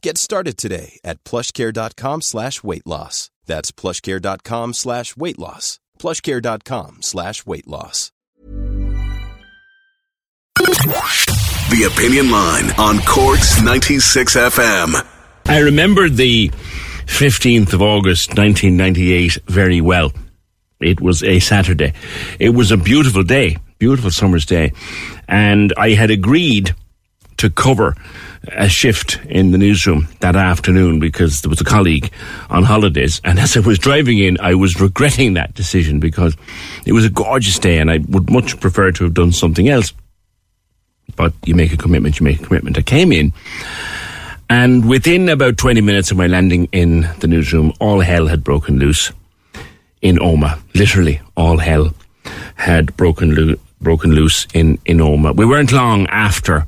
Get started today at plushcare.com slash weight loss. That's plushcare.com slash weight loss. Plushcare.com slash weight loss. The Opinion Line on Cork's 96 FM. I remember the 15th of August 1998 very well. It was a Saturday. It was a beautiful day, beautiful summer's day. And I had agreed to cover a shift in the newsroom that afternoon because there was a colleague on holidays. And as I was driving in, I was regretting that decision because it was a gorgeous day and I would much prefer to have done something else. But you make a commitment, you make a commitment. I came in and within about 20 minutes of my landing in the newsroom, all hell had broken loose in Omagh. Literally, all hell had broken, lo- broken loose in, in Omagh. We weren't long after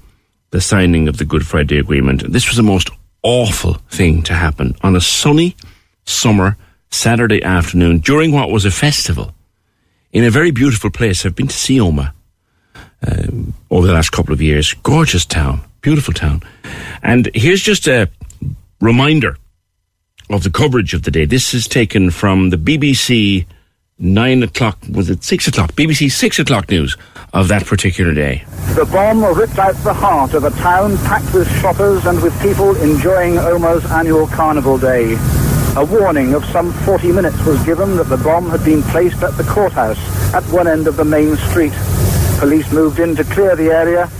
the signing of the Good Friday Agreement. This was the most awful thing to happen on a sunny summer Saturday afternoon during what was a festival in a very beautiful place. I've been to see Omagh um, over the last couple of years. Gorgeous town, beautiful town. And here's just a reminder of the coverage of the day. This is taken from the BBC nine o'clock, was it six o'clock? BBC six o'clock news of that particular day. The bomb ripped out the heart of a town packed with shoppers and with people enjoying Omagh's annual Carnival Day. A warning of some 40 minutes was given that the bomb had been placed at the courthouse at one end of the main street. Police moved in to clear the area.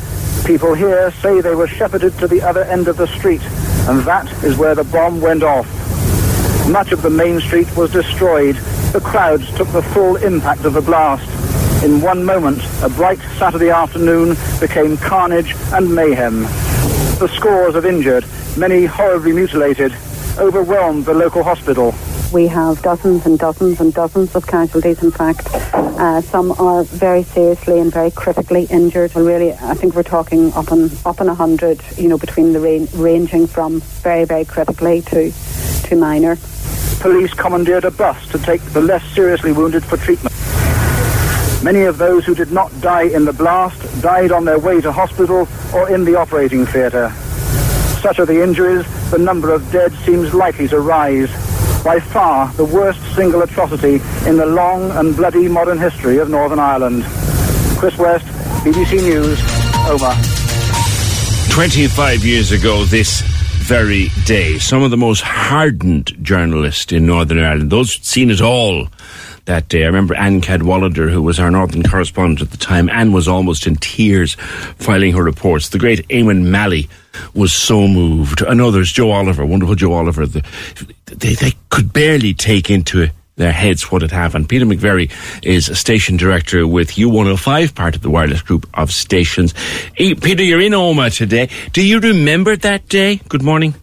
People here say they were shepherded to the other end of the street, and that is where the bomb went off. Much of the main street was destroyed. The crowds took the full impact of the blast. In one moment, a bright Saturday afternoon became carnage and mayhem. The scores of injured, many horribly mutilated, overwhelmed the local hospital. We have dozens and dozens and dozens of casualties, in fact. Uh, some are very seriously and very critically injured. And really, I think we're talking up in, up in 100, you know, between the ranging from very, very critically to, to minor. Police commandeered a bus to take the less seriously wounded for treatment. Many of those who did not die in the blast died on their way to hospital or in the operating theatre. Such are the injuries, the number of dead seems likely to rise. By far the worst single atrocity in the long and bloody modern history of Northern Ireland. Chris West, BBC News, Omagh. 25 years ago this very day, some of the most hardened journalists in Northern Ireland, those seen it all that day. I remember Anne Cadwallader, who was our northern correspondent at the time. Anne was almost in tears filing her reports. The great Eamonn Mallie was so moved. And others, Joe Oliver, wonderful Joe Oliver, the, they, they could barely take into their heads what had happened. Peter McVerry is a station director with U105, part of the wireless group of stations. Peter, you're in Omagh today. Do you remember that day? Good morning.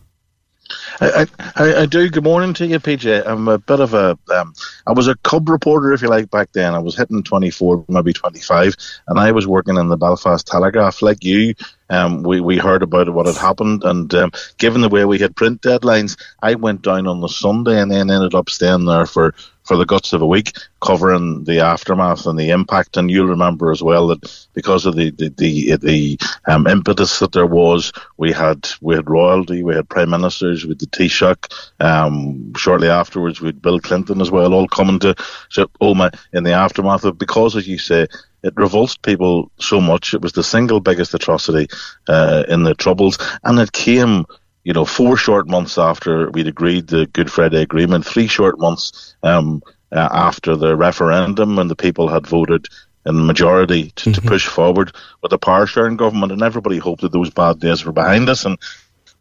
I, I, I, do. Good morning to you, PJ. I'm a bit of a. Um, I was a cub reporter, if you like, back then. I was hitting 24, maybe 25, and I was working in the Belfast Telegraph, like you. Um, we, we heard about what had happened, and um, given the way we had print deadlines, I went down on the Sunday and then ended up staying there for for the guts of a week, covering the aftermath and the impact. And you'll remember as well that because of the the the, the um, impetus that there was, we had we had royalty, we had prime ministers, had the Taoiseach. Um, shortly afterwards, we had Bill Clinton as well, all coming to, to Omagh in the aftermath of because, as you say, it revulsed people so much. It was the single biggest atrocity uh, in the Troubles, and it came you know, four short months after we'd agreed the Good Friday Agreement, three short months um, uh, after the referendum when the people had voted in majority to, mm-hmm. to push forward with the power sharing government, and everybody hoped that those bad days were behind us. And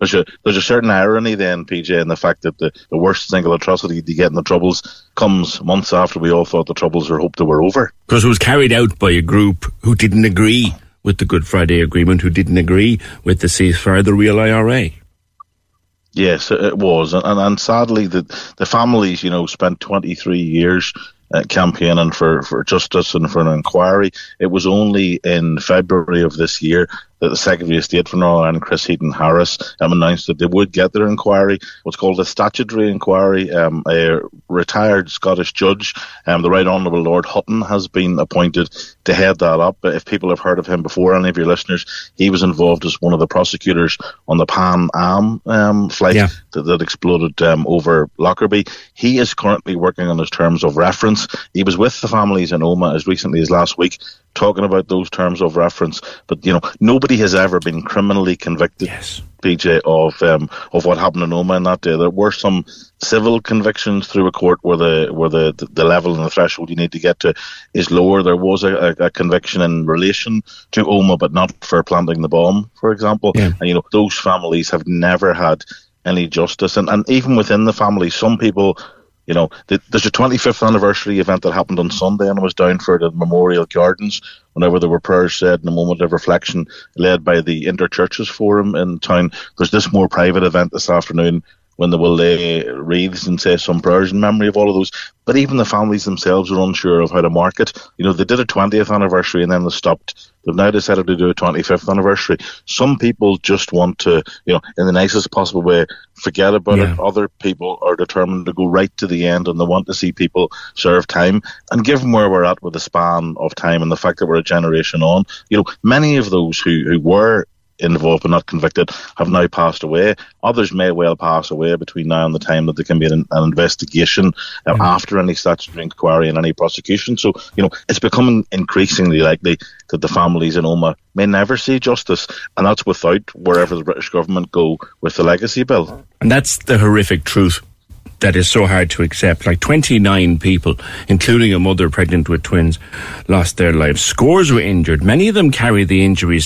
there's a there's a certain irony then, PJ, in the fact that the, the worst single atrocity to get in the troubles comes months after we all thought the troubles were hoped they were over. Because it was carried out by a group who didn't agree with the Good Friday Agreement, who didn't agree with the ceasefire, the real IRA. Yes, it was, and, and sadly, the the families, you know, spent 23 years uh, campaigning for, for justice and for an inquiry. It was only in February of this year that the Secretary of State for Northern Ireland, Chris Heaton Harris, um, announced that they would get their inquiry, what's called a statutory inquiry. Um, a retired Scottish judge, um, the Right Honourable Lord Hutton, has been appointed to head that up. If people have heard of him before, any of your listeners, he was involved as one of the prosecutors on the Pan Am um, flight yeah. that, that, exploded um, over Lockerbie. He is currently working on his terms of reference. He was with the families in Omagh as recently as last week talking about those terms of reference. But you know, nobody has ever been criminally convicted. Yes. PJ of um, of what happened in Omagh that day. There were some civil convictions through a court where the where the, the level and the threshold you need to get to is lower. There was a, a, a conviction in relation to Omagh, but not for planting the bomb, for example. Yeah. And you know, those families have never had any justice. And and even within the family, some people you know, the, there's a 25th anniversary event that happened on Sunday, and I was down for the Memorial Gardens whenever there were prayers said in a moment of reflection led by the Interchurches Forum in town. There's this more private event this afternoon when they will lay wreaths and say some prayers in memory of all of those. But even the families themselves are unsure of how to mark it. You know, they did a 20th anniversary and then they stopped. They've now decided to do a 25th anniversary. Some people just want to, you know, in the nicest possible way, forget about yeah. it. Other people are determined to go right to the end and they want to see people serve time. And given where we're at with the span of time and the fact that we're a generation on, you know, many of those who, who were involved but not convicted have now passed away. Others may well pass away between now and the time that there can be an, an investigation uh, mm-hmm. after any statutory inquiry and any prosecution. So, you know, it's becoming increasingly likely that the families in Omagh may never see justice, and that's without wherever the British government go with the legacy bill. And that's the horrific truth that is so hard to accept. Like 29 people, including a mother pregnant with twins, lost their lives. Scores were injured. Many of them carry the injuries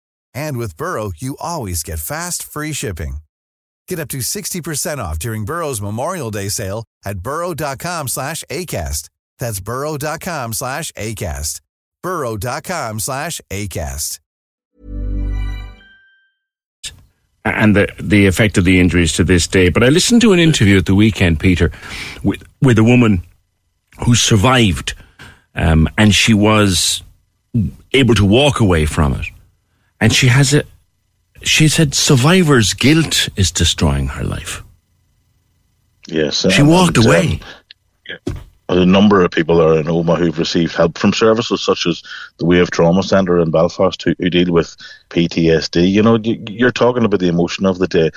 And with Burrow, you always get fast, free shipping. Get up to 60% off during Burrow's Memorial Day sale at burrow.com slash ACAST. That's burrow.com slash ACAST. burrow.com slash ACAST. And the, the effect of the injuries to this day. But I listened to an interview at the weekend, Peter, with, with a woman who survived um, and she was able to walk away from it and she has a, she said survivor's guilt is destroying her life. Yes. She walked and, away. Um, a number of people are in Omagh who've received help from services such as the Wave Trauma Centre in Belfast who, who deal with PTSD. You know, you're talking about the emotion of the day.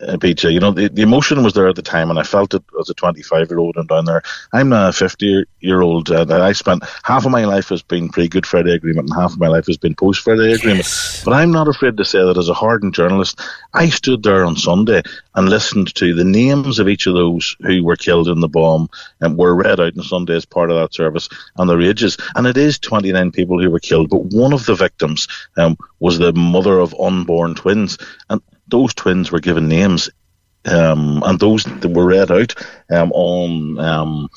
Uh, PJ. You know, the, the emotion was there at the time, and I felt it as a 25 year old and down there. I'm a 50 year old, and I spent half of my life has been pre Good Friday Agreement, and half of my life has been post Friday Agreement. But I'm not afraid to say that as a hardened journalist, I stood there on Sunday and listened to the names of each of those who were killed in the bomb and were read out on Sunday as part of that service and their ages. And it is 29 people who were killed, but one of the victims um, was the mother of unborn twins. And those twins were given names, um, and those that were read out um, on um,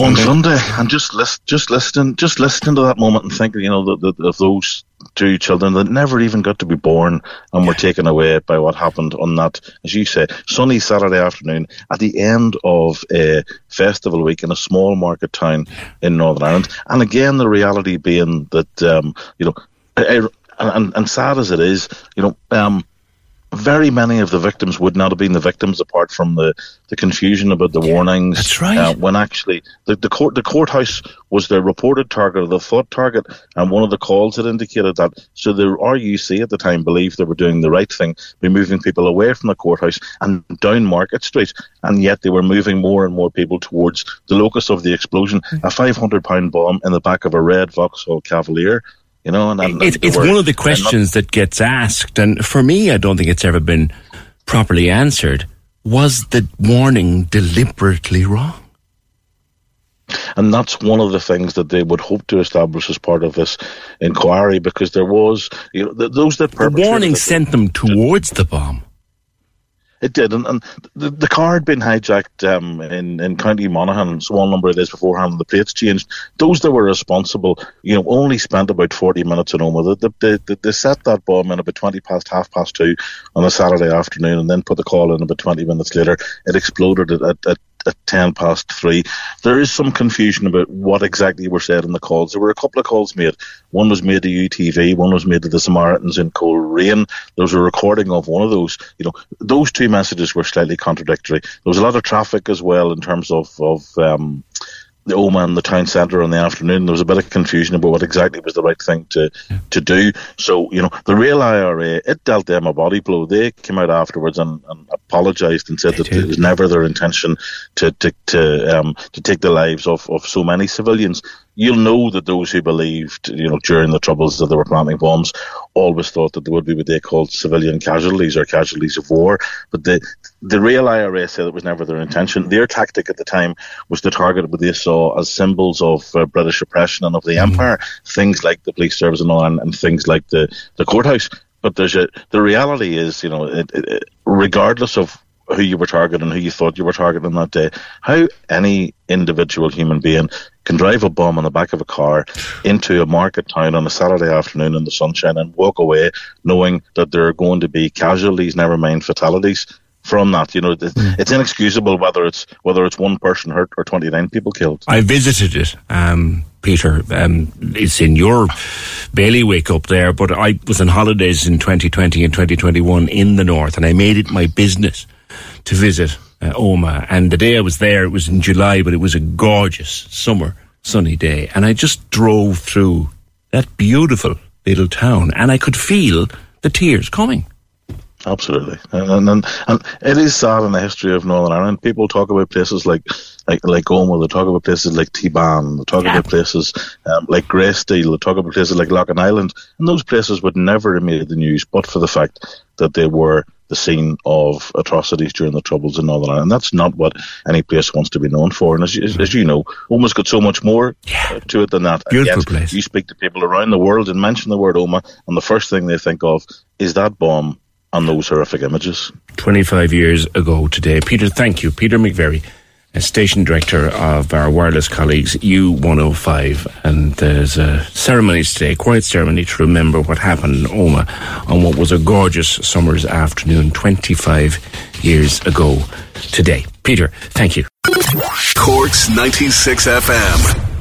on Sunday. And just list, just listening, just listening to that moment and thinking, you know, the, the, of those two children that never even got to be born and were taken away by what happened on that, as you say, sunny Saturday afternoon at the end of a festival week in a small market town in Northern Ireland. And again, the reality being that, um, you know, and, and, and sad as it is, you know, um, very many of the victims would not have been the victims apart from the, the confusion about the warnings. That's right. Uh, when actually the, the court the courthouse was the reported target or the thought target, and one of the calls had indicated that. So the RUC at the time believed they were doing the right thing by moving people away from the courthouse and down Market Street, and yet they were moving more and more people towards the locus of the explosion, a 500 pound bomb in the back of a red Vauxhall Cavalier. You know, and, and it, it's one of the questions that gets asked, and for me, I don't think it's ever been properly answered. Was the warning deliberately wrong? And that's one of the things that they would hope to establish as part of this inquiry, because there was, you know, th- those that the warning sent them towards the bomb. It did, and, and the, the car had been hijacked um, in in County Monaghan, small number of days beforehand. The plates changed. Those that were responsible, you know, only spent about forty minutes in Omagh. They, they, they, they set that bomb in about twenty past half past two on a Saturday afternoon, and then put the call in about twenty minutes later. It exploded at, at, at at 10 past 3. There is some confusion about what exactly were said in the calls. There were a couple of calls made. One was made to UTV, one was made to the Samaritans in Coleraine. There was a recording of one of those. You know, those two messages were slightly contradictory. There was a lot of traffic as well in terms of, of um, the old man, the town centre in the afternoon. There was a bit of confusion about what exactly was the right thing to to do. So you know, the real IRA it dealt them a body blow. They came out afterwards and, and apologised and said that it was never their intention to to to um to take the lives of, of so many civilians. You'll know that those who believed, you know, during the troubles that they were planting bombs, always thought that there would be what they called civilian casualties or casualties of war. But the the real IRA said it was never their intention. Their tactic at the time was to target what they saw as symbols of uh, British oppression and of the empire, things like the police service and all, and, and things like the, the courthouse. But there's a the reality is, you know, it, it, regardless of who you were targeting, who you thought you were targeting that day, how any individual human being can drive a bomb on the back of a car into a market town on a Saturday afternoon in the sunshine and walk away knowing that there are going to be casualties, never mind fatalities from that. You know, it's, inexcusable whether it's whether it's one person hurt or twenty nine people killed. I visited it, um, Peter. Um, it's in your bailiwick up there, but I was on holidays in 2020 and 2021 in the north, and I made it my business to visit uh, Omagh. And the day I was there, it was in July, but it was a gorgeous summer sunny day, and I just drove through that beautiful little town, and I could feel the tears coming. Absolutely, and, and and it is sad in the history of Northern Ireland. People talk about places like like like Omagh. They talk about places like Teebane. They talk about places um, like Greysteel. They talk about places like Loughinisland, and those places would never have made the news, but for the fact that they were the scene of atrocities during the Troubles in Northern Ireland. That's not what any place wants to be known for. And as, you- as, as you know, Omagh's got so much more uh, to it than that. Beautiful yet, place. You speak to people around the world and mention the word Omagh, and the first thing they think of is that bomb and those horrific images. 25 years ago today. Peter, thank you. Peter McVerry, station director of our wireless colleagues U105. And there's a ceremony today, a quiet ceremony to remember what happened in Omagh on what was a gorgeous summer's afternoon 25 years ago today. Peter, thank you. Cork's 96 FM.